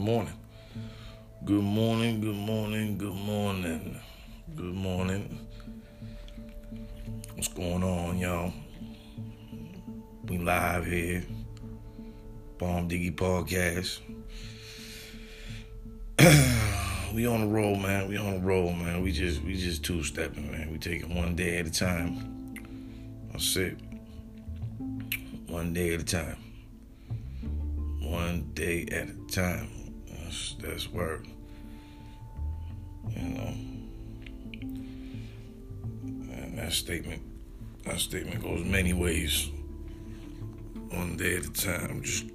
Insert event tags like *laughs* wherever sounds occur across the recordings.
morning. Good morning, good morning, good morning. Good morning. What's going on, y'all? We live here. Bomb Diggy Podcast. *clears throat* we on the roll, man. We on the roll, man. We just we just two stepping, man. We taking one day at a time. That's it. One day at a time. One day at a time. That's word. You know. And that statement that statement goes many ways. One day at a time. Just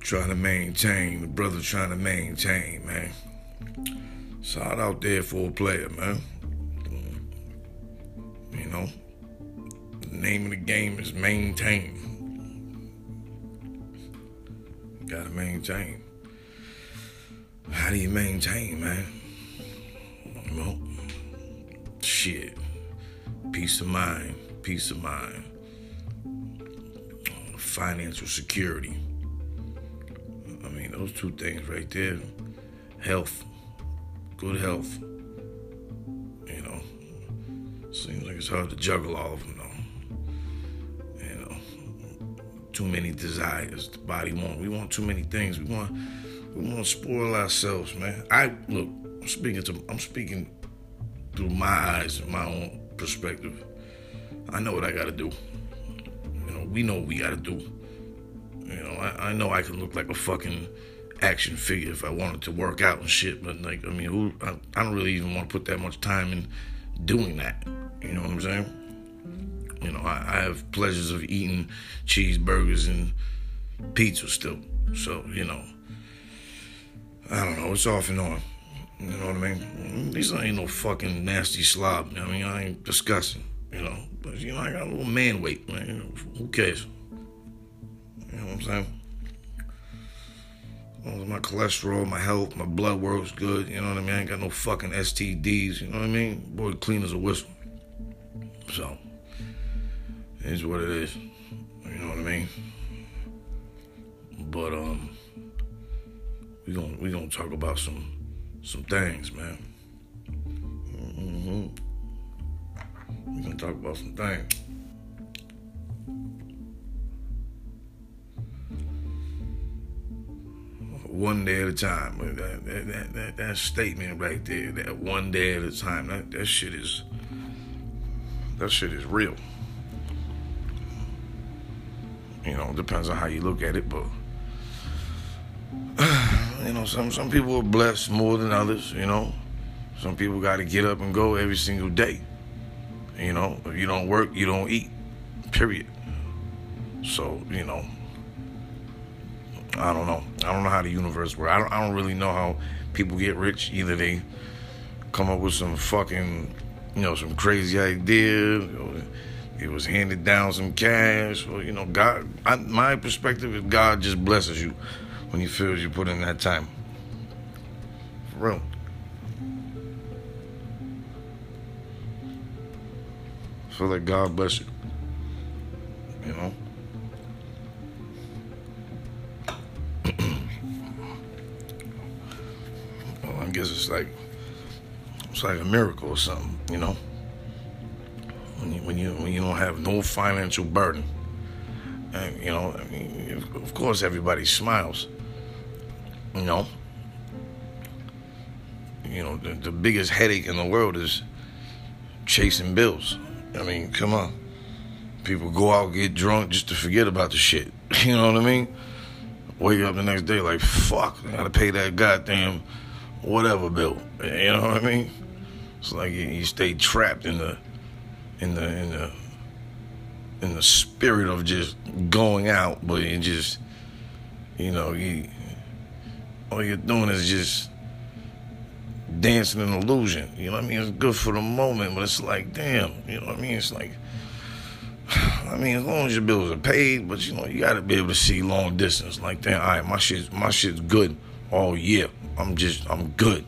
trying to maintain, the brother trying to maintain, man. So out there for a player, man. You know, the name of the game is maintain. Gotta maintain. How do you maintain, man? Well, shit. Peace of mind, peace of mind. Financial security. I mean, those two things right there. Health, good health. You know, seems like it's hard to juggle all of them, though. You know, too many desires. The body want. We want too many things. We want. We want to spoil ourselves, man. I look. I'm speaking to. I'm speaking through my eyes my own perspective. I know what I got to do. You know, we know what we got to do. You know, I, I know I can look like a fucking action figure if I wanted to work out and shit, but like, I mean, who? I, I don't really even want to put that much time in doing that. You know what I'm saying? You know, I, I have pleasures of eating cheeseburgers and pizza still. So, you know, I don't know. It's off and on. You know what I mean? These ain't no fucking nasty slob. I mean, I ain't disgusting. You know, but you know, I got a little man weight, man. Who cares? You know what I'm saying? As as my cholesterol, my health, my blood works good, you know what I mean? I ain't got no fucking STDs, you know what I mean? Boy, clean as a whistle. So, it is what it is. You know what I mean? But um we gonna we gonna talk about some some things, man. Mm-hmm. We gonna talk about some things. One day at a time. That, that, that, that, statement right there, that one day at a time, that, that shit is that shit is real. You know, depends on how you look at it, but you know, some some people are blessed more than others. You know, some people got to get up and go every single day. You know, if you don't work, you don't eat. Period. So you know, I don't know. I don't know how the universe works. I don't. I don't really know how people get rich. Either they come up with some fucking, you know, some crazy idea. Or it was handed down some cash, or you know, God. I, my perspective is God just blesses you when He feels you put in that time. For real. I feel like God bless you. You know? *clears throat* well, I guess it's like it's like a miracle or something, you know? When you when you when you don't have no financial burden. And you know, I mean, of course everybody smiles. You know? You know, the, the biggest headache in the world is chasing bills. I mean, come on. People go out, get drunk just to forget about the shit. *laughs* You know what I mean? Wake up the next day like, fuck, I gotta pay that goddamn whatever bill. You know what I mean? It's like you, you stay trapped in the, in the, in the, in the spirit of just going out, but you just, you know, you, all you're doing is just dancing an illusion. You know what I mean? It's good for the moment, but it's like, damn, you know what I mean? It's like, *sighs* I mean, as long as your bills are paid, but you know, you gotta be able to see long distance. Like, damn, all right, my shit, my shit's good all year. I'm just, I'm good.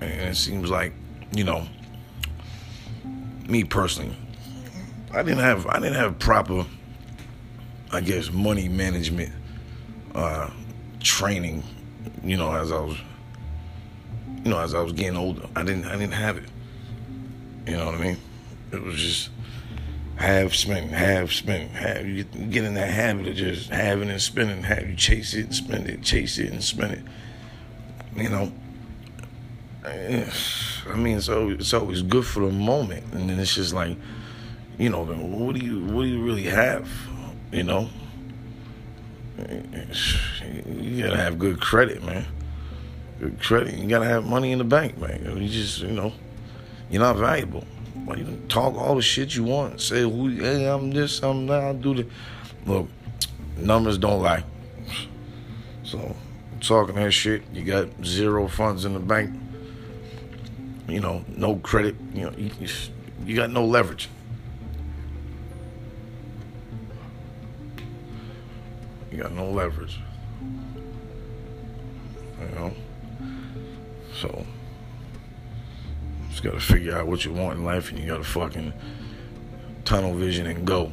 And it seems like, you know, me personally, I didn't have, I didn't have proper, I guess, money management uh, training, you know, as I was, you know, as I was getting older. I didn't, I didn't have it. You know what I mean? It was just half spending, half spending, have you get in that habit of just having and spending, have you chase it and spend it, chase it and spend it. You know, *sighs* I mean, so it's always good for the moment, and then it's just like, you know, then what do you what do you really have? You know, you gotta have good credit, man. Good credit. You gotta have money in the bank, man. You just, you know, you're not valuable. Well, you can talk all the shit you want. Say, hey, I'm this, I'm that, I'll do the. Look, numbers don't lie. So, talking that shit, you got zero funds in the bank. You know, no credit. You know, you, you got no leverage. You got no leverage. You know? So, just gotta figure out what you want in life and you gotta fucking tunnel vision and go.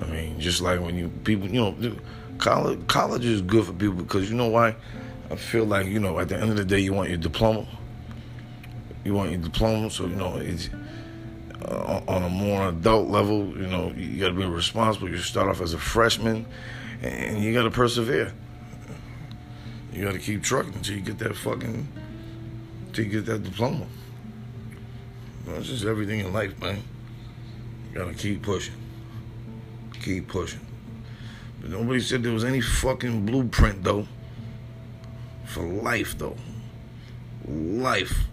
I mean, just like when you people, you know, college college is good for people because you know why? I feel like you know at the end of the day you want your diploma. You want your diploma, so you know it's uh, on a more adult level. You know you got to be responsible. You start off as a freshman, and you got to persevere. You got to keep trucking until you get that fucking, until you get that diploma. That's just everything in life, man. You gotta keep pushing. Keep pushing. But nobody said there was any fucking blueprint, though. For life, though. Life.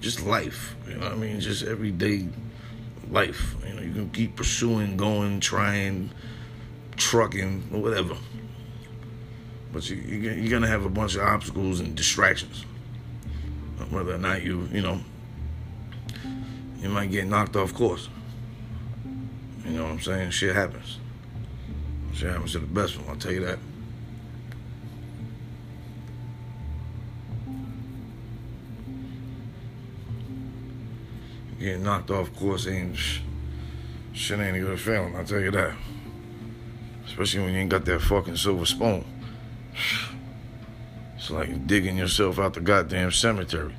Just life. You know what I mean? Just everyday life. You know, you can keep pursuing, going, trying, trucking, or whatever. But you, you're gonna have a bunch of obstacles and distractions. Whether or not you, you know, you might get knocked off course. You know what I'm saying? Shit happens. Shit happens to the best one, I'll tell you that. Getting knocked off course ain't shit ain't a good feeling, I'll tell you that. Especially when you ain't got that fucking silver spoon. It's like digging yourself out the goddamn cemetery.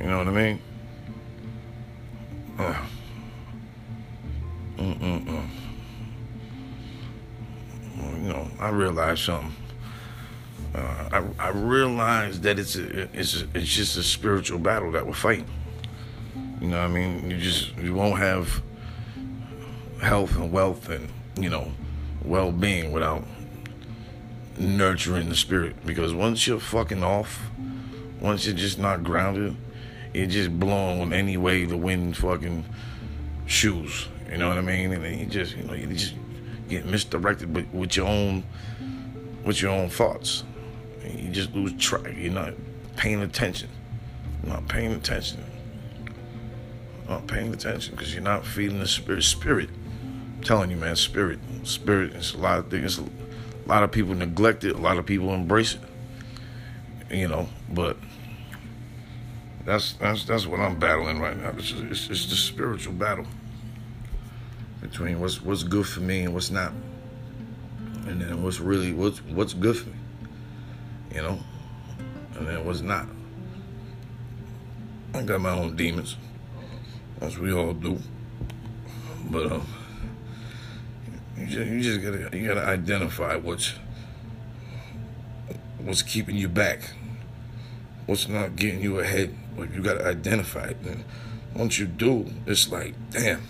You know what I mean? Uh. Well, you know, I realized something. Uh, I, I realized that it's a, it's a, it's just a spiritual battle that we're fighting. You know what I mean? You just you won't have health and wealth and you know well-being without nurturing the spirit. Because once you're fucking off, once you're just not grounded, it just blown any way the wind fucking shoes. You know what I mean? And then you just, you know, you just get misdirected with, with your own, with your own thoughts. And you just lose track. You're not paying attention. You're not paying attention. You're not paying attention because you're not feeding the spirit. Spirit. Telling you, man, spirit. Spirit is a lot of things. A lot of people neglect it. A lot of people embrace it. You know, but that's that's that's what I'm battling right now. It's, it's, it's the spiritual battle between what's what's good for me and what's not, and then what's really what's what's good for me, you know, and then what's not. I got my own demons, as we all do, but um, you just, you just gotta you gotta identify what's what's keeping you back, what's not getting you ahead but you got to identify it. And once you do, it's like, damn.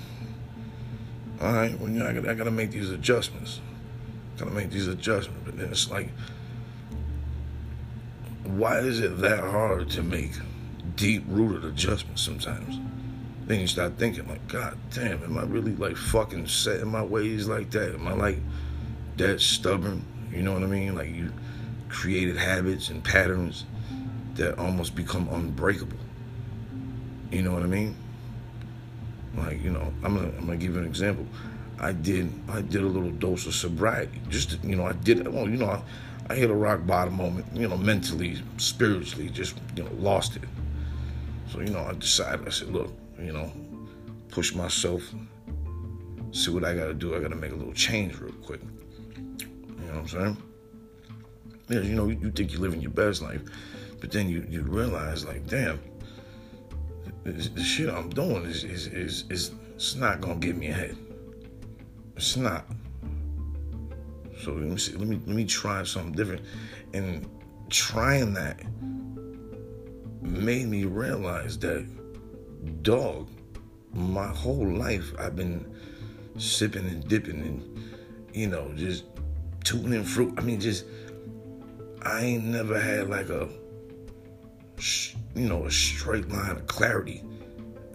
All right, well, you know, I got, I got to make these adjustments. Got to make these adjustments. But then it's like, why is it that hard to make deep rooted adjustments sometimes? Then you start thinking, like, God damn, am I really like fucking set in my ways like that? Am I like that stubborn? You know what I mean? Like you created habits and patterns that almost become unbreakable. You know what I mean? Like, you know, I'm gonna I'm gonna give you an example. I did I did a little dose of sobriety. Just to, you know, I did well, you know, I, I hit a rock bottom moment, you know, mentally, spiritually, just, you know, lost it. So, you know, I decided, I said, look, you know, push myself, see what I gotta do. I gotta make a little change real quick. You know what I'm saying? Yeah, you know, you think you're living your best life, but then you, you realize, like, damn, the shit I'm doing is, is, is, is it's not gonna get me ahead. It's not. So let me see, let me let me try something different. And trying that made me realize that dog, my whole life I've been sipping and dipping and you know, just tuning fruit. I mean just I ain't never had like a you know, a straight line of clarity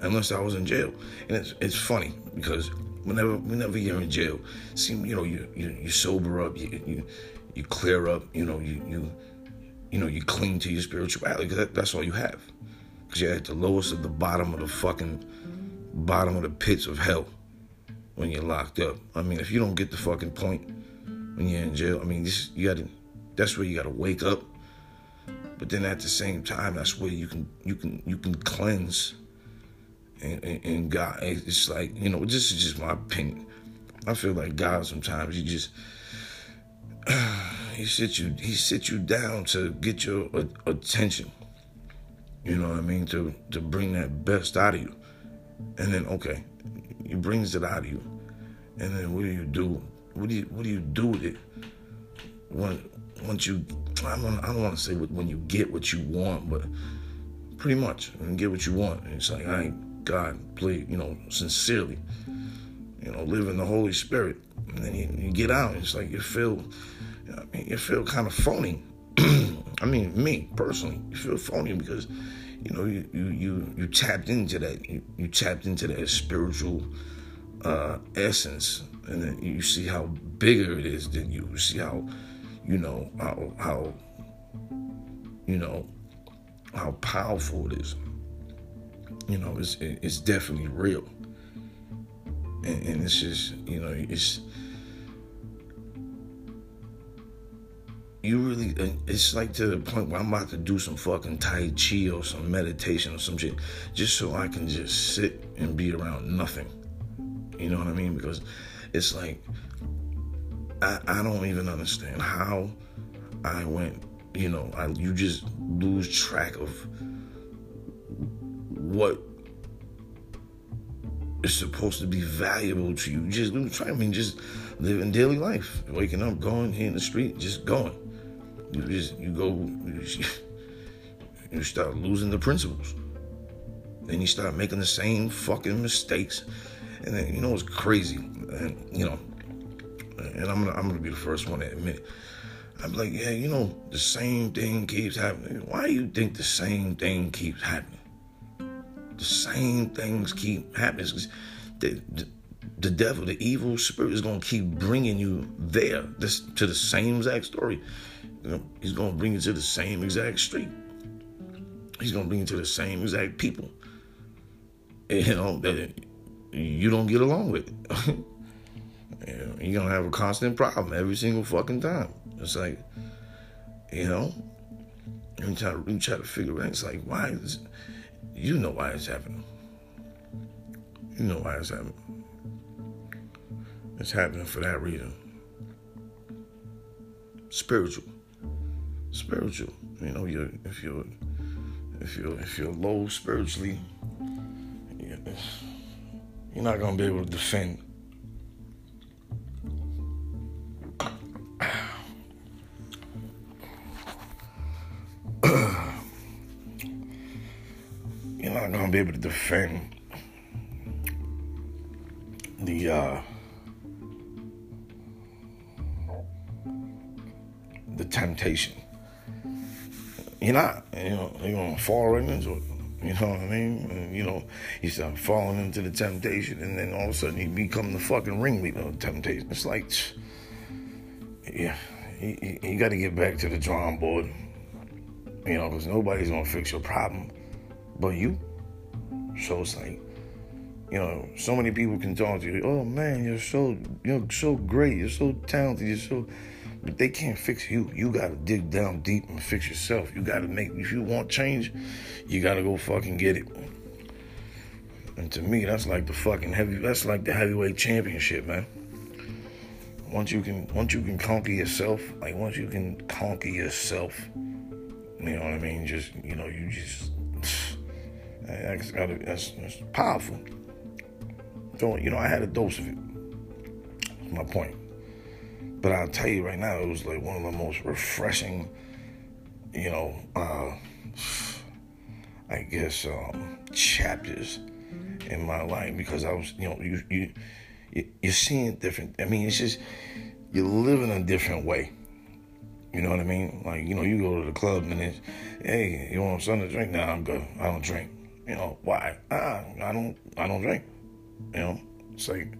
unless I was in jail. And it's it's funny because whenever whenever you're in jail, see you know you you, you sober up, you, you you clear up, you know you you you know you cling to your spirituality because that, that's all you have. Because you're at the lowest of the bottom of the fucking bottom of the pits of hell when you're locked up. I mean, if you don't get the fucking point when you're in jail, I mean, this you gotta that's where you gotta wake up. But then at the same time, that's where you can you can you can cleanse and, and, and God. It's like you know, this is just my opinion. I feel like God sometimes he just *sighs* he sits you he sits you down to get your attention. You know what I mean? To to bring that best out of you, and then okay, he brings it out of you, and then what do you do? What do you what do you do with it? When once you I don't I don't want to say when you get what you want, but pretty much you get what you want, And it's like I ain't God, please, you know, sincerely, you know, live in the Holy Spirit. And then you, you get out, and it's like you feel, I mean, you feel kind of phony. *clears throat* I mean, me personally, you feel phony because, you know, you you you, you tapped into that, you, you tapped into that spiritual uh, essence, and then you see how bigger it is than you. You see how, you know, how how, you know, how powerful it is you know, it's it's definitely real, and, and it's just you know, it's you really uh, it's like to the point where I'm about to do some fucking tai chi or some meditation or some shit just so I can just sit and be around nothing. You know what I mean? Because it's like I, I don't even understand how I went, you know, I you just lose track of what is supposed to be valuable to you. Just try. I mean, just living daily life, waking up, going here in the street, just going. You just you go. You, start losing the principles. Then you start making the same fucking mistakes, and then you know it's crazy. And you know, and I'm gonna I'm gonna be the first one to admit. It. I'm like, yeah, you know, the same thing keeps happening. Why do you think the same thing keeps happening? the same things keep happening. The, the, the, devil, the evil spirit is going to keep bringing you there this, to the same exact story. You know, he's going to bring you to the same exact street. He's going to bring you to the same exact people. You know, that you don't get along with. *laughs* you're going to have a constant problem every single fucking time. It's like, you know, you try to, you try to figure it out. It's like, why is you know why it's happening. You know why it's happening. It's happening for that reason. Spiritual. Spiritual. You know, you if you're if you're if you're low spiritually, you're not gonna be able to defend *clears throat* you're not gonna be able to defend the uh, the temptation. You're not. You know, you're gonna fall right into it. You know what I mean? And, you know, you start falling into the temptation, and then all of a sudden you become the fucking ringleader of temptation. It's like, yeah, you, you got to get back to the drawing board. You know, because nobody's gonna fix your problem but you. So it's like, you know, so many people can talk to you. Oh man, you're so you're so great. You're so talented. You're so, but they can't fix you. You gotta dig down deep and fix yourself. You gotta make. If you want change, you gotta go fucking get it. And to me, that's like the fucking heavy. That's like the heavyweight championship, man. once you can once you can conquer yourself, like once you can conquer yourself, you know what I mean? Just you know, you just *sighs* that's that's, that's powerful. So you know, I had a dose of it. That's my point. But I'll tell you right now, it was like one of the most refreshing, you know, uh, I guess um, chapters in my life because I was, you know, you you you're seeing different. I mean, it's just you're living a different way. You know what I mean? Like, you know, you go to the club and it's, hey, you want something to drink? Nah, I'm good. I don't drink. You know, why? Ah, I don't I don't drink. You know? It's like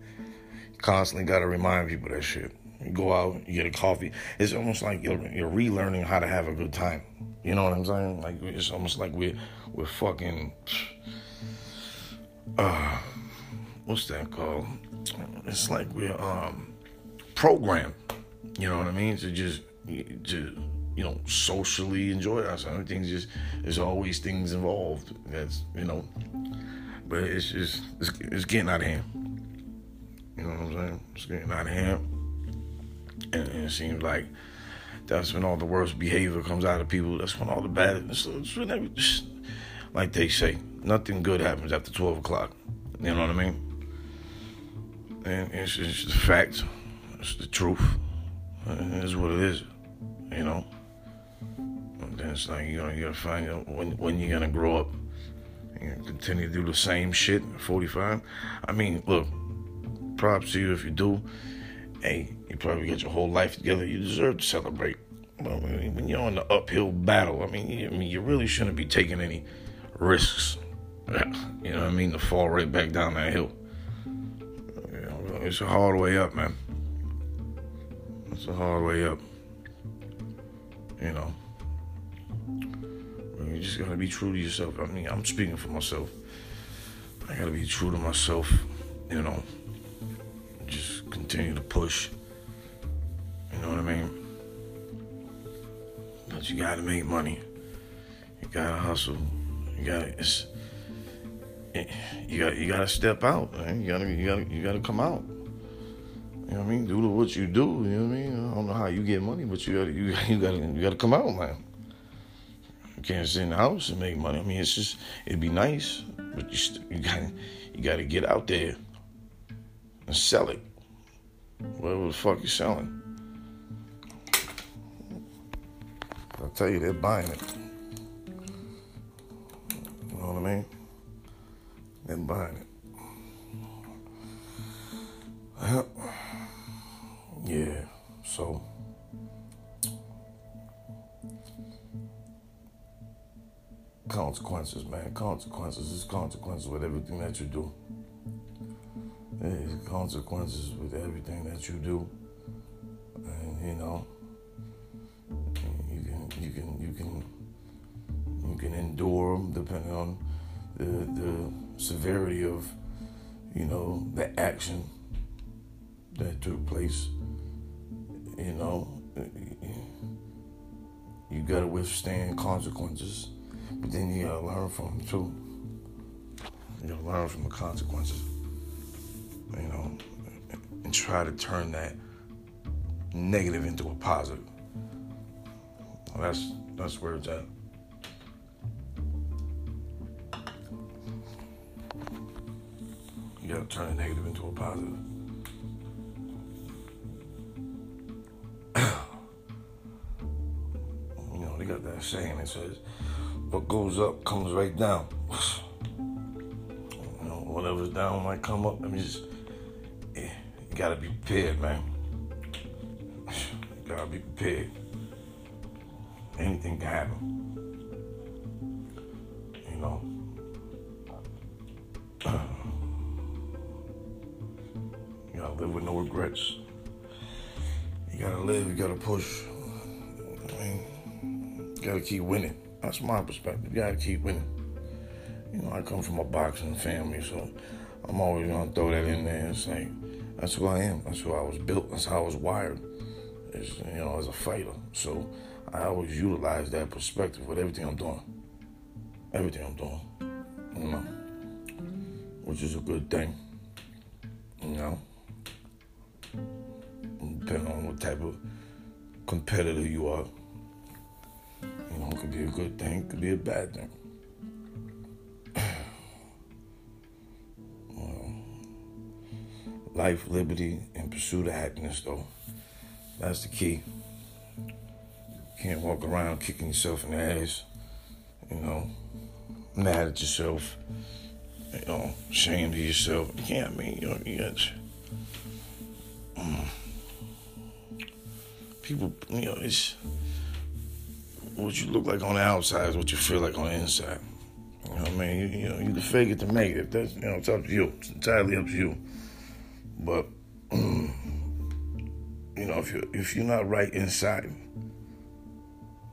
constantly gotta remind people that shit. Go out, you get a coffee. It's almost like you're you're relearning how to have a good time. You know what I'm saying? Like it's almost like we're we're fucking uh what's that called? It's like we're um programmed. You know what I mean? To just to you know socially enjoy ourselves. Everything's just there's always things involved. That's you know, but it's just it's, it's getting out of hand. You know what I'm saying? It's getting out of hand, and, and it seems like that's when all the worst behavior comes out of people. That's when all the bad. It's, like they say, nothing good happens after twelve o'clock. You know what I mean? And it's the fact. It's the truth. It is what it is. You know. And then it's like you know you gotta find out when when you're gonna grow up. And continue to do the same shit. Forty five. I mean, look. Props to you if you do. Hey, you probably get your whole life together. You deserve to celebrate. But when you're on the uphill battle, I mean, you, I mean, you really shouldn't be taking any risks. *sighs* You know what I mean? To fall right back down that hill. It's a hard way up, man. It's a hard way up. You know. You just gotta be true to yourself. I mean, I'm speaking for myself. I gotta be true to myself, you know. Continue to push. You know what I mean? But you gotta make money. You gotta hustle. You gotta it's you got you gotta step out, man. You gotta you gotta you gotta come out. You know what I mean? Do what you do. You know what I mean? I don't know how you get money, but you gotta you, *laughs* you gotta you gotta come out, man. You can't sit in the house and make money. I mean, it's just it'd be nice, but you st- you gotta you gotta get out there and sell it. Whatever the fuck you selling. I'll tell you, they're buying it. You know what I mean? They're buying it. Yeah, so consequences, man. Consequences is consequences with everything that you do. There's consequences with everything that you do. And you know, you can you can you can you can endure them depending on the the severity of you know the action that took place. You know, you gotta withstand consequences, but then you gotta learn from them too. You gotta learn from the consequences. You know, and try to turn that negative into a positive. That's that's where it's at. You gotta turn a negative into a positive. *coughs* you know, they got that saying that says, what goes up comes right down. *sighs* you know, whatever's down might come up. I mean, just, gotta be prepared, man. You gotta be prepared. Anything can happen. You know. You gotta live with no regrets. You gotta live, you gotta push. I mean, you gotta keep winning. That's my perspective. You gotta keep winning. You know, I come from a boxing family, so I'm always gonna throw that in there and say, that's who I am. That's who I was built. That's how I was wired. As, you know, as a fighter. So I always utilize that perspective with everything I'm doing. Everything I'm doing. You know. Which is a good thing. You know. Depending on what type of competitor you are. You know, it could be a good thing, it could be a bad thing. Life, liberty, and pursuit of happiness, though. That's the key. Can't walk around kicking yourself in the ass, you know, mad at yourself, you know, ashamed of yourself. Yeah, I mean, you know, you got. Um, people, you know, it's what you look like on the outside is what you feel like on the inside. You know what I mean? You, you know, you can fake it to make it. That's you know, it's up to you. It's entirely up to you. But *clears throat* you know, if you if you're not right inside,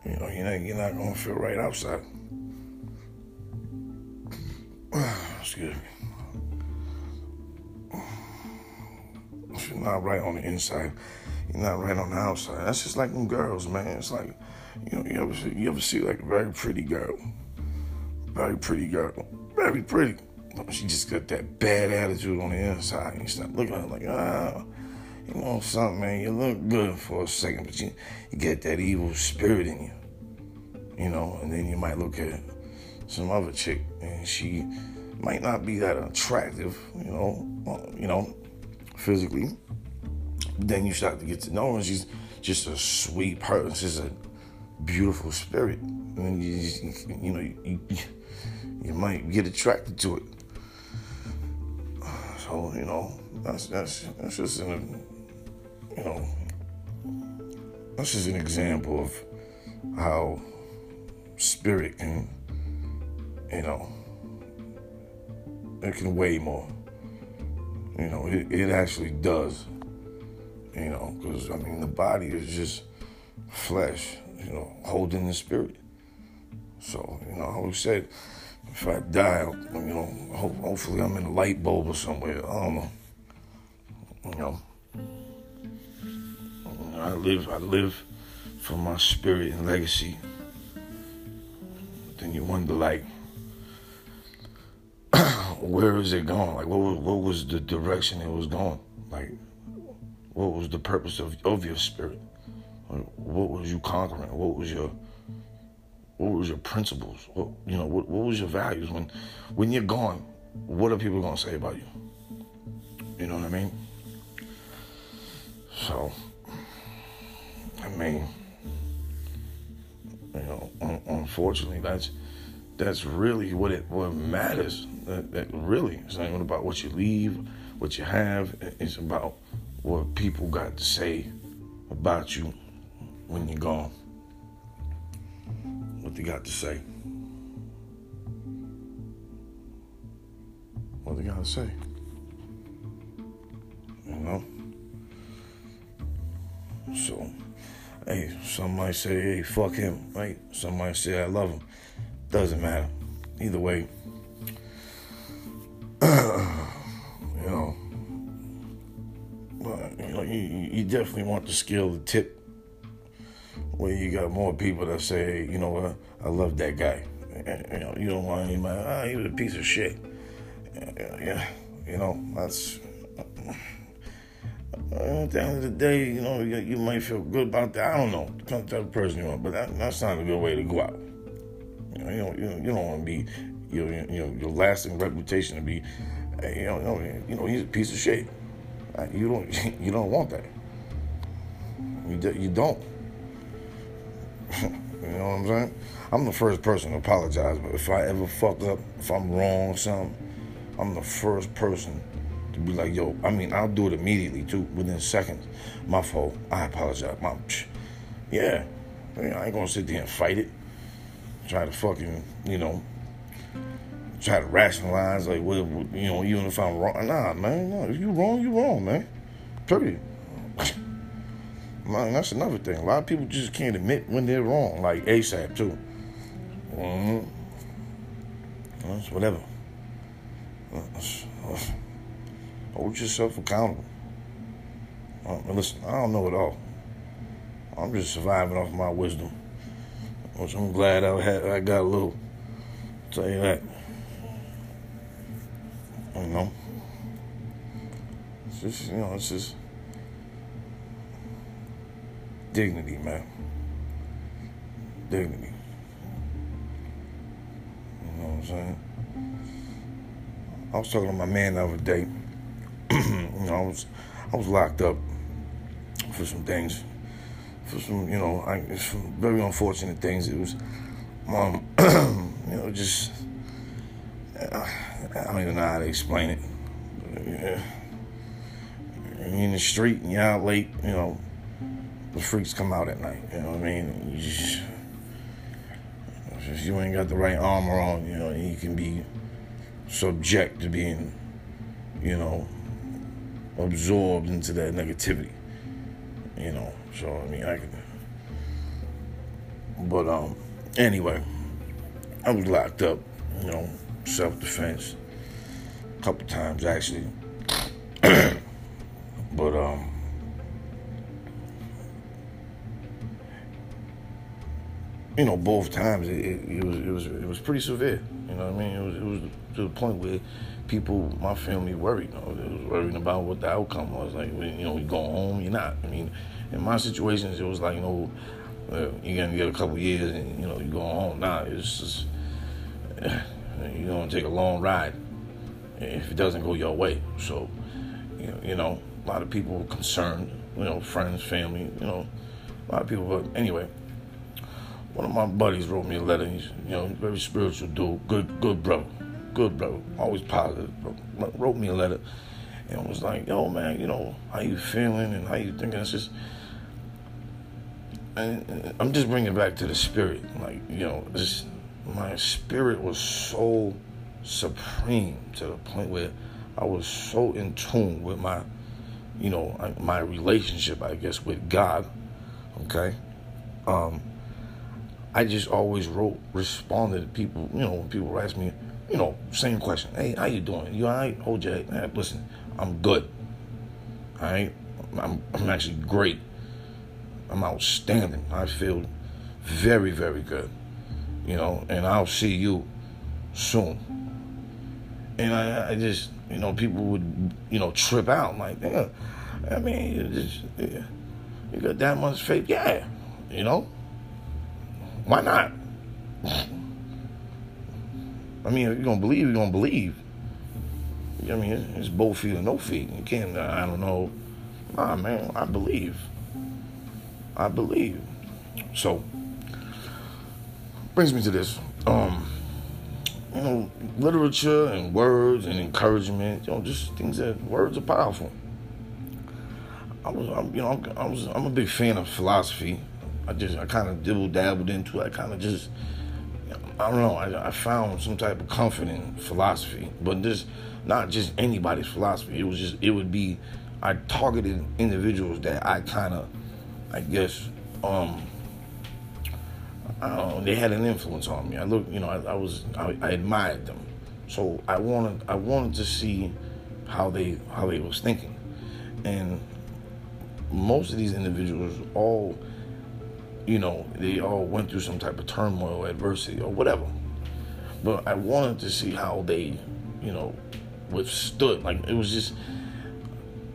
you know, you're not you're not gonna feel right outside. *sighs* Excuse me. If you're not right on the inside, you're not right on the outside. That's just like them girls, man. It's like, you know, you ever see, you ever see like a very pretty girl, very pretty girl, very pretty. She just got that bad attitude on the inside. And you start looking at her like, ah, you know something, man. You look good for a second, but you, you get that evil spirit in you, you know. And then you might look at some other chick, and she might not be that attractive, you know, you know, physically. Then you start to get to know her. She's just a sweet person. She's a beautiful spirit. And you, you, you know, you, you might get attracted to it. So you know, that's that's that's just an you know, that's just an example of how spirit can, you know, it can weigh more. You know, it, it actually does. You know, because I mean, the body is just flesh. You know, holding the spirit. So you know, I always said, if I die, you know, hopefully I'm in a light bulb or somewhere. I don't know. You know, I live. I live for my spirit and legacy. Then you wonder, like, *clears throat* where is it going? Like, what was, what was the direction it was going? Like, what was the purpose of, of your spirit? What was you conquering? What was your what was your principles? What, you know, what, what was your values? When when you're gone, what are people gonna say about you? You know what I mean? So, I mean, you know, un- unfortunately, that's that's really what it what matters. That, that really, it's not even about what you leave, what you have. It's about what people got to say about you when you're gone. What they got to say. What they got to say. You know? So, hey, some might say, hey, fuck him, right? Some might say, I love him. Doesn't matter. Either way, *clears throat* you know, but, you know, you, you definitely want the skill to tip where you got more people that say, you know what, I love that guy. You know, you don't want anybody, ah, he was a piece of shit. Yeah, you know, that's. Uh, at the end of the day, you know, you, might feel good about that. I don't know. Depends on the person you are, but that, that's not a good way to go out. You know, you don't, you, you don't want to be, you know, you know, your lasting reputation to be, uh, you know, you know, you know, he's a piece of shit. Uh, you don't, *laughs* you don't want that. You, you don't. *laughs* you know what I'm saying? I'm the first person to apologize, but if I ever fuck up, if I'm wrong or something, I'm the first person to be like, yo, I mean, I'll do it immediately too, within seconds. My fault. I apologize. My, yeah. I, mean, I ain't gonna sit there and fight it. Try to fucking, you know, try to rationalize, like, well, you know, even if I'm wrong. Nah, man, no. If you wrong, you wrong, man. Period. Man, that's another thing. A lot of people just can't admit when they're wrong, like ASAP, too. Mm-hmm. That's whatever. Hold yourself accountable. Uh, listen, I don't know it all. I'm just surviving off my wisdom. Which I'm glad I had. I got a little. I'll tell you that. You know. It's just you know. It's just. Dignity, man. Dignity. You know what I'm saying? I was talking to my man the other day. *clears throat* you know, I was I was locked up for some things, for some you know, I, very unfortunate things. It was, um, *clears throat* you know, just I don't even know how to explain it. Yeah. You're in the street and you're out late, you know, the freaks come out at night. You know what I mean? You just, just you ain't got the right armor on, you know, you can be subject to being, you know, absorbed into that negativity. You know, so I mean I can but um anyway, I was locked up, you know, self defense. A couple times actually. *clears throat* but um you know, both times it, it, it, was it was it was pretty severe. You know what I mean? It was it was to the point where people, my family, worried. You know, they was worrying about what the outcome was. Like, you know, you go home, you're not. I mean, in my situations, it was like, you know, you're gonna get a couple years, and you know, you go home. Nah, it's just *sighs* you're gonna take a long ride if it doesn't go your way. So, you know, you know, a lot of people were concerned. You know, friends, family. You know, a lot of people. But anyway one of my buddies wrote me a letter. He's, you know, very spiritual dude, good, good bro, good bro, always positive. Bro. Wrote me a letter and was like, "Yo, man, you know, how you feeling and how you thinking?" It's just, and I'm just bringing back to the spirit. Like, you know, my spirit was so supreme to the point where I was so in tune with my, you know, my relationship, I guess, with God. Okay. Um, I just always wrote, responded to people, you know, when people ask me, you know, same question. Hey, how you doing? You all right? Oh, eh, Jay, hey, listen, I'm good. All right? I'm, I'm actually great. I'm outstanding. I feel very, very good. You know, and I'll see you soon. And I, I just, you know, people would, you know, trip out. like, yeah, I mean, you, just, yeah, you got that much faith? Yeah, you know? Why not? I mean, you're gonna believe, you're gonna believe. I mean, it's both feet or no feet. You can't. I don't know. Nah, man, I believe. I believe. So brings me to this. Um, you know, literature and words and encouragement. You know, just things that words are powerful. I was, I'm, you know, I was, I'm a big fan of philosophy. I just I kind of dibble dabbled into. I kind of just I don't know. I, I, found some type of comfort in philosophy, but this not just anybody's philosophy. It was just it would be I targeted individuals that I kind of I guess um I don't know, they had an influence on me. I look, you know, I, I was I, I admired them, so I wanted I wanted to see how they how they was thinking, and most of these individuals all you know, they all went through some type of turmoil, adversity, or whatever. But I wanted to see how they, you know, withstood. Like it was just,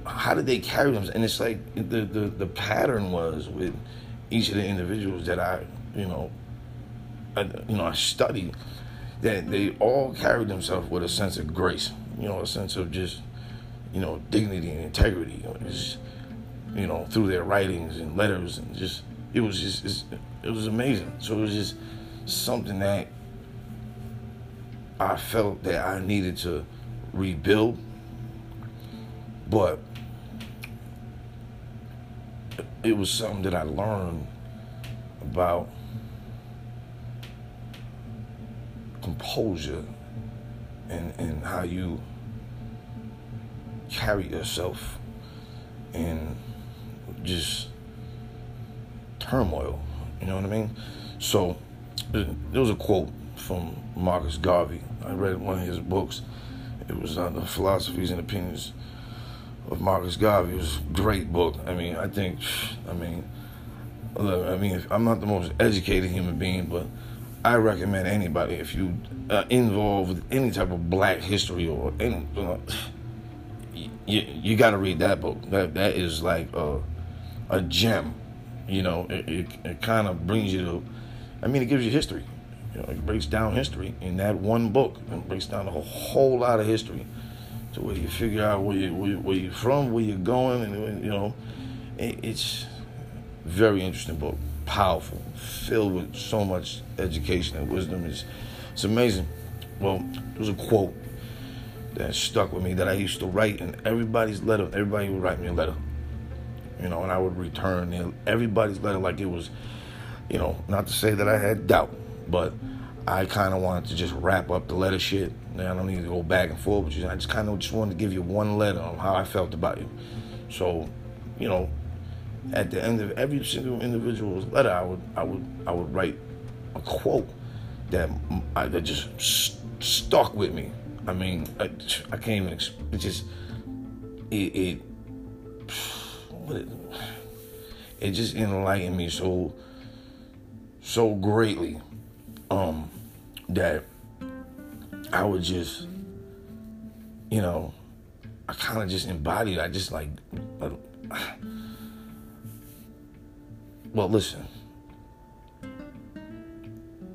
how did they carry themselves? And it's like the the the pattern was with each of the individuals that I, you know, I, you know, I studied that they all carried themselves with a sense of grace. You know, a sense of just, you know, dignity and integrity. Just, you know, through their writings and letters and just it was just it was amazing. So it was just something that I felt that I needed to rebuild, but it was something that I learned about composure and, and how you carry yourself and just turmoil. You know what I mean? So there was a quote from Marcus Garvey. I read one of his books. It was on the philosophies and opinions of Marcus Garvey. It was a great book. I mean, I think, I mean, I mean, I'm not the most educated human being, but I recommend anybody if you uh, involved with any type of Black history or any, you, know, *sighs* you, you got to read that book. That that is like a, a gem you know, it, it, it kind of brings you to, I mean, it gives you history. You know, it breaks down history in that one book. It breaks down a whole lot of history to where you figure out where, you, where, where you're from, where you're going, and, you know, it, it's very interesting book. Powerful, filled with so much education and wisdom. It's, it's amazing. Well, there's a quote that stuck with me that I used to write in everybody's letter. Everybody would write me a letter, you know, and I would return everybody's letter like it was, you know, not to say that I had doubt, but I kind of wanted to just wrap up the letter shit. Now I don't need to go back and forth with you. I just kind of just wanted to give you one letter on how I felt about you. So, you know, at the end of every single individual's letter, I would I would I would write a quote that I, that just st- stuck with me. I mean, I, I can't even. It just it it, it it just enlightened me so so greatly um that I would just you know I kind of just embodied. I just like. *sighs* Well, listen.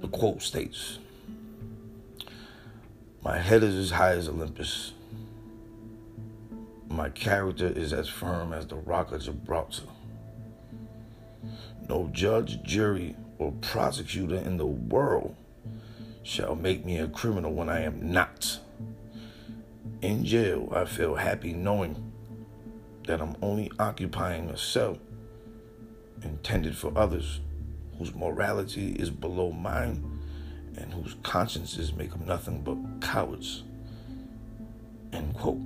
The quote states My head is as high as Olympus. My character is as firm as the rock of Gibraltar. No judge, jury, or prosecutor in the world shall make me a criminal when I am not. In jail, I feel happy knowing that I'm only occupying a cell intended for others whose morality is below mine and whose consciences make them nothing but cowards. End quote.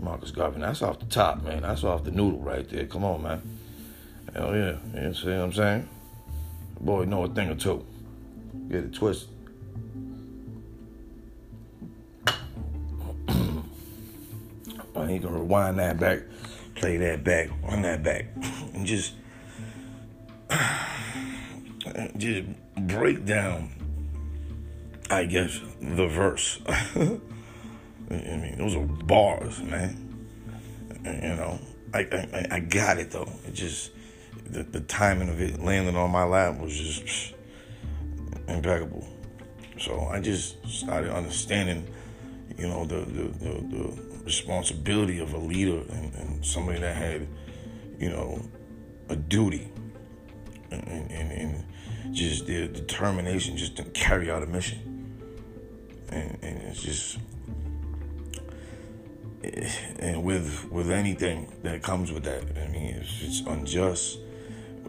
Marcus Garvey. That's off the top, man. That's off the noodle right there. Come on, man. Hell yeah. You see what I'm saying? Boy, know a thing or two. Get it twisted. well, you can rewind that back, play that back, run that back, *clears throat* and just *clears throat* just break down, I guess, the verse. *laughs* I mean, those are bars, man. You know, I, I, I got it though. It just the, the timing of it landing on my lap was just impeccable. So I just started understanding, you know, the the, the, the responsibility of a leader and, and, somebody that had, you know, a duty and, and, and just their determination just to carry out a mission. And it's just and with with anything that comes with that, I mean, if it's unjust,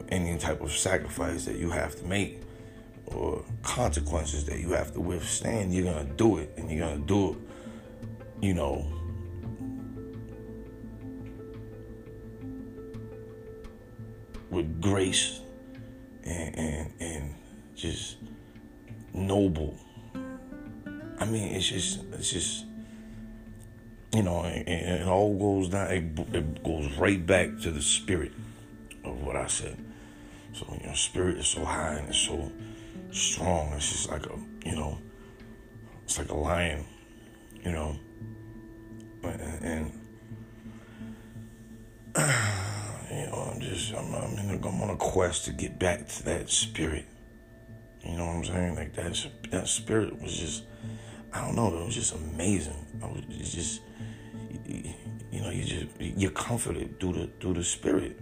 any type of sacrifice that you have to make or consequences that you have to withstand, you're gonna do it, and you're gonna do it, you know. With grace and, and, and just noble. I mean, it's just, it's just, you know, and, and it all goes down, it, it goes right back to the spirit of what I said. So, you know, spirit is so high and it's so strong. It's just like a, you know, it's like a lion, you know, and, and *sighs* you know, I'm just, I'm, I'm, in a, I'm on a quest to get back to that spirit. You know what I'm saying? Like that, that spirit was just, I don't know, it was just amazing. I was just, you know, you just, you're comforted through the, through the spirit.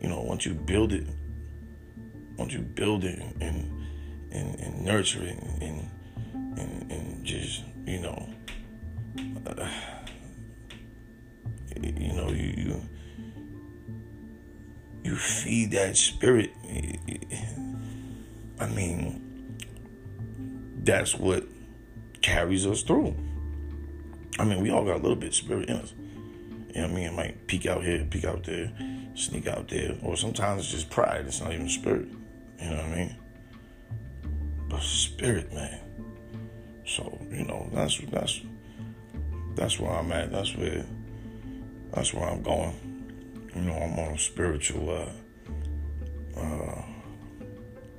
You know, once you build it, once you build it and, and, and nurture it and, and, and just, you know, uh, *sighs* you know, you, you you feed that spirit. I mean, that's what carries us through. I mean, we all got a little bit of spirit in us. You know what I mean? It might peek out here, peek out there, sneak out there, or sometimes it's just pride. It's not even spirit. You know what I mean? But spirit, man. So you know, that's that's that's where I'm at. That's where that's where I'm going you know, I'm on a spiritual uh, uh,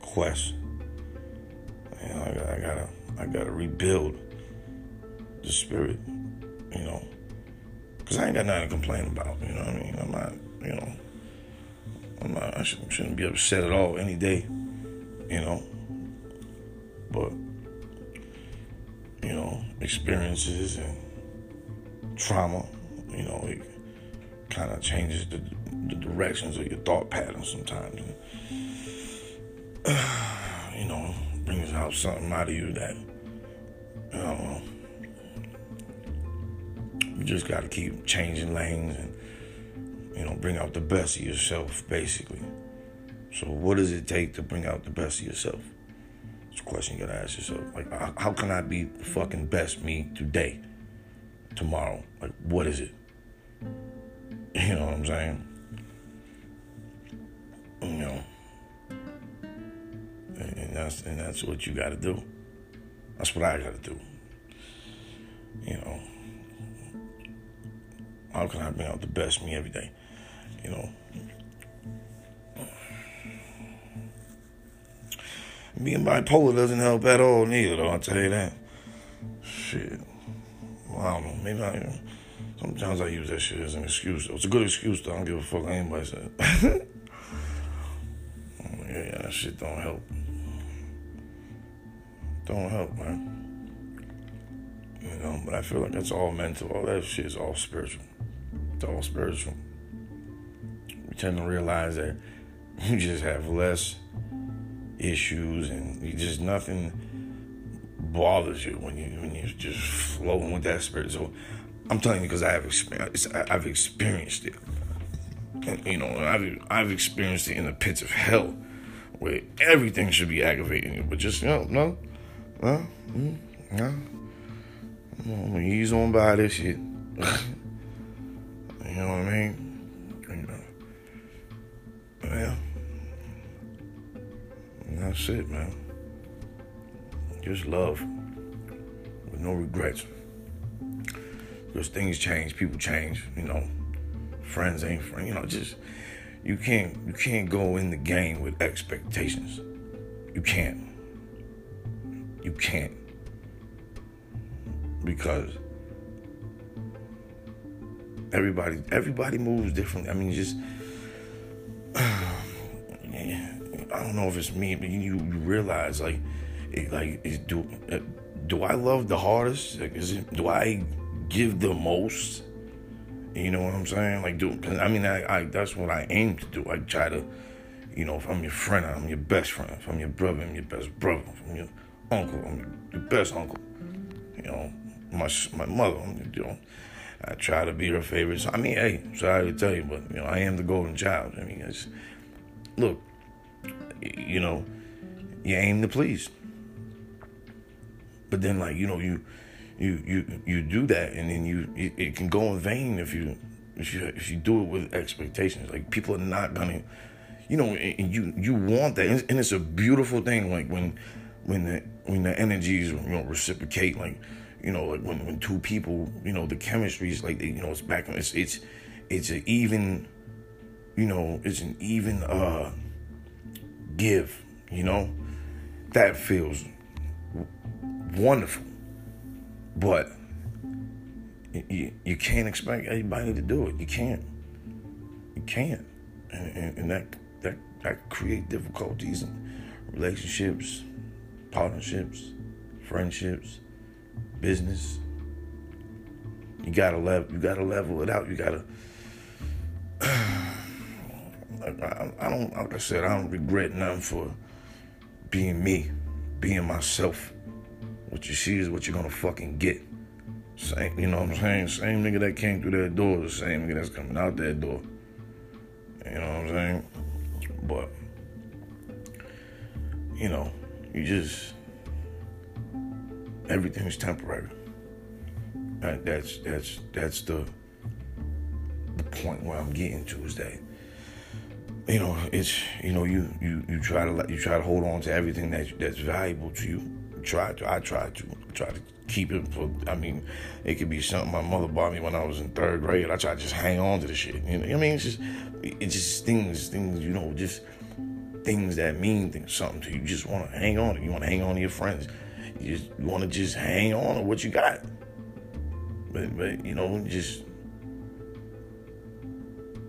quest. I, I gotta, I gotta rebuild the spirit, you know, because I ain't got nothing to complain about. You know what I mean? I'm not, you know, I'm not, I shouldn't, shouldn't be upset at all any day, you know. But, you know, experiences and trauma, you know, it kind of changes the, the directions of your thought patterns sometimes. And, *sighs* you know, brings out something out of you that, you know, you just got to keep changing lanes and you know, bring out the best of yourself, basically. So, what does it take to bring out the best of yourself? It's a question you gotta ask yourself. Like, how can I be the fucking best me today, tomorrow? Like, what is it? *laughs* You know what I'm saying? You know, and that's and that's what you gotta do. That's what I gotta do. You know, how can I bring out the best me every day? you know. Being bipolar doesn't help at all, neither, though, I'll tell you that. Shit. Well, I don't know. Maybe I. Sometimes I use that shit as an excuse. Though. It's a good excuse, though. I don't give a fuck anybody yeah, *laughs* yeah, that shit don't help. Don't help, man. You know, but I feel like it's all mental. All that shit is all spiritual. It's all spiritual we tend to realize that *laughs* you just have less issues and you just nothing bothers you when you when you're just flowing with that spirit. So I'm telling you because I have experienced I've experienced it. And, you know, I've I've experienced it in the pits of hell where everything should be aggravating you, but just you know, no, no, mm, no. I'm gonna ease on by this shit. *laughs* you know what I mean? Yeah. And that's it, man. Just love with no regrets. Because things change, people change, you know. Friends ain't friends, you know, just you can't you can't go in the game with expectations. You can't. You can't. Because everybody everybody moves differently. I mean just *sighs* I don't know if it's me, but you, you realize like, it, like is, do uh, do I love the hardest? Like, is it do I give the most? You know what I'm saying? Like, do I mean I, I that's what I aim to do. I try to, you know, if I'm your friend, I'm your best friend. If I'm your brother, I'm your best brother. If I'm your uncle, I'm your best uncle. You know, my my mother, you know. I try to be her favorite. So, I mean, hey, sorry to tell you, but you know, I am the golden child. I mean, it's look, you know, you aim to please. But then, like you know, you you you you do that, and then you it, it can go in vain if you if you if you do it with expectations. Like people are not gonna, you know, you you want that, and it's a beautiful thing. Like when when the when the energies you know reciprocate, like you know, like when when two people, you know, the chemistry is like you know it's back. It's it's it's an even, you know, it's an even uh give, you know, that feels wonderful. But you, you can't expect anybody to do it. You can't. You can't. And, and, and that, that, that create difficulties and relationships, partnerships, friendships, business. You gotta level. You gotta level it out. You gotta. *sighs* I, I don't, like I said, I don't regret nothing for being me, being myself. What you see is what you're gonna fucking get. Same, you know what I'm saying? Same nigga that came through that door, the same nigga that's coming out that door. You know what I'm saying? But, you know, you just, everything's temporary. That, that's, that's, that's the, the point where I'm getting to is that you know, it's you know, you you you try to you try to hold on to everything that that's valuable to you. Try to, I try to try to keep it for. I mean, it could be something my mother bought me when I was in third grade. I try to just hang on to the shit. You know, I mean, it's just it's just things, things. You know, just things that mean things, something to you. You just want to hang on. You want to hang on to your friends. You just want to just hang on to what you got. But but you know, just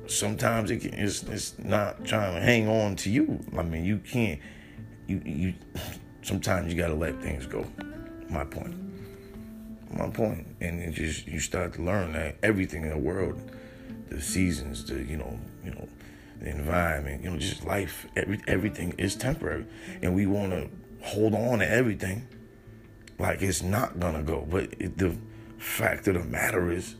sometimes it can, it's it's not trying to hang on to you. I mean, you can't. You you. *laughs* Sometimes you gotta let things go. My point. My point. And it just you start to learn that everything in the world, the seasons, the you know you know, the environment, you know, just life, every everything is temporary, and we want to hold on to everything like it's not gonna go. But it, the fact of the matter is,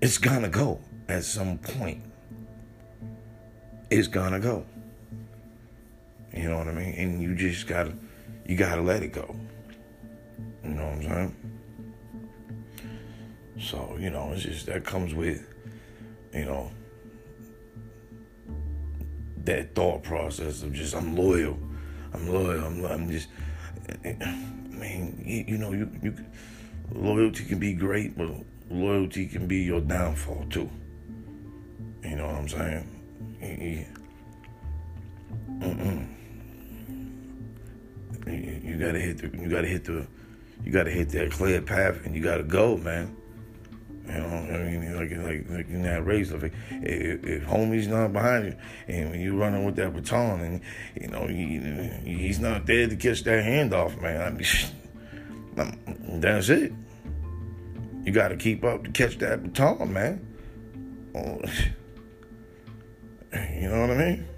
it's gonna go at some point. It's gonna go. You know what I mean? And you just gotta, you gotta let it go. You know what I'm saying? So, you know, it's just that comes with, you know, that thought process of just, I'm loyal. I'm loyal. I'm, I'm just, I mean, you, know, you, you, loyalty can be great, but loyalty can be your downfall too. You know what I'm saying? You, you gotta hit the, you gotta hit the, you gotta hit that clear path, and you gotta go, man. You know, I mean, like like, like in that race, if, if, if homie's not behind you, and when you're running with that baton, and you know he, he's not there to catch that handoff, man. I mean, *laughs* that's it. You got to keep up to catch that baton, man. Oh, *laughs* you know what I mean?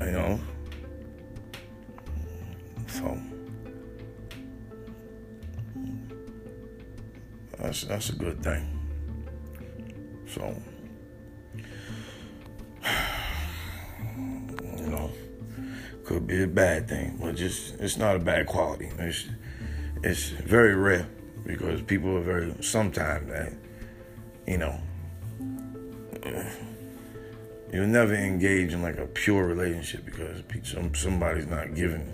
You know. So that's that's a good thing. So *sighs* you know, could be a bad thing, but just it's not a bad quality. It's it's very rare because people are very sometimes that you know *sighs* you'll never engage in like a pure relationship because some somebody's not giving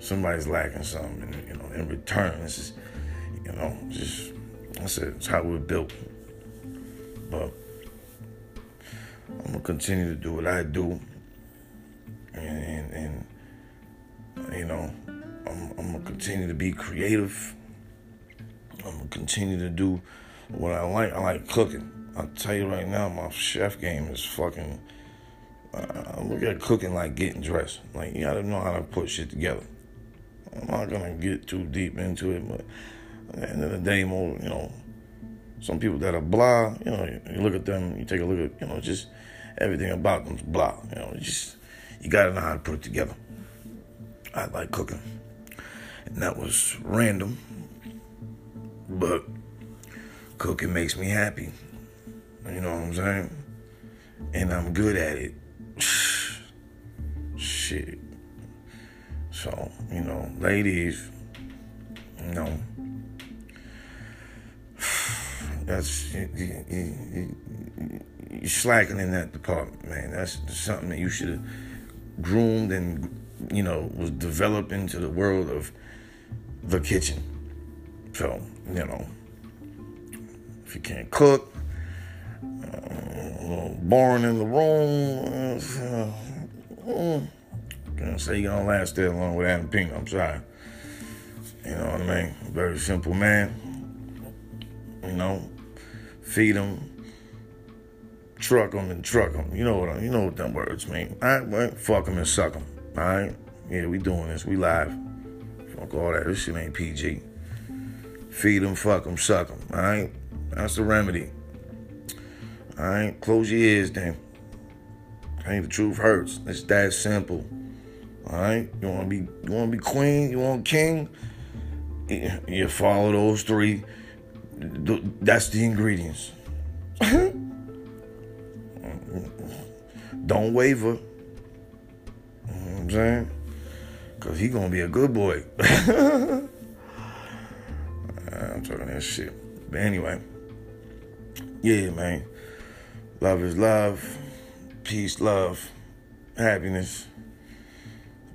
somebody's lacking something and you know in return this is you know just I said it's how we're built but I'm gonna continue to do what I do and and, and you know I'm, I'm gonna continue to be creative I'm gonna continue to do what I like. I like cooking. I'll tell you right now, my chef game is fucking. Uh, look at cooking like getting dressed. Like you gotta know how to put shit together. I'm not gonna get too deep into it, but at the end of the day, more you know, some people that are blah. You know, you, you look at them, you take a look at you know, just everything about them's blah. You know, just you gotta know how to put it together. I like cooking, and that was random but cooking makes me happy. You know what I'm saying? And I'm good at it. *sighs* Shit. So, you know, ladies, you know, that's you, you, you, slacking in that department, man. That's something that you should have groomed and you know was developed into the world of the kitchen. So, you know, if you can't cook, uh, boring in the room, uh, can't say you're gonna last that long with Adam Pink. I'm sorry. You know what I mean? Very simple man. You know, feed them, truck them and truck them. You know what? I, you know what them words mean. All right, well, fuck them and suck them. All right. Yeah, we doing this. We live. Fuck all that. This shit ain't PG. Feed them, fuck them, suck them. All right, that's the remedy. All right, close your ears, then. Hey, the truth hurts. It's that simple. All right, you want to be, you want to be queen, you want king. You follow those three. That's the ingredients. *laughs* Don't waver. You know I'm saying? Cause he gonna be a good boy. *laughs* I'm talking that shit. But anyway, yeah, man. Love is love. Peace, love, happiness.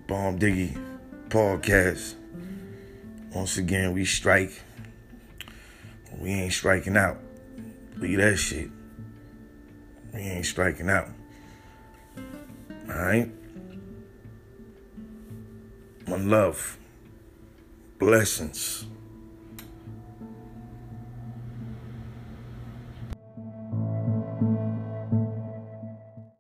Bomb Diggy podcast. Once again, we strike. We ain't striking out. Leave that shit. We ain't striking out. Alright? One love. Blessings.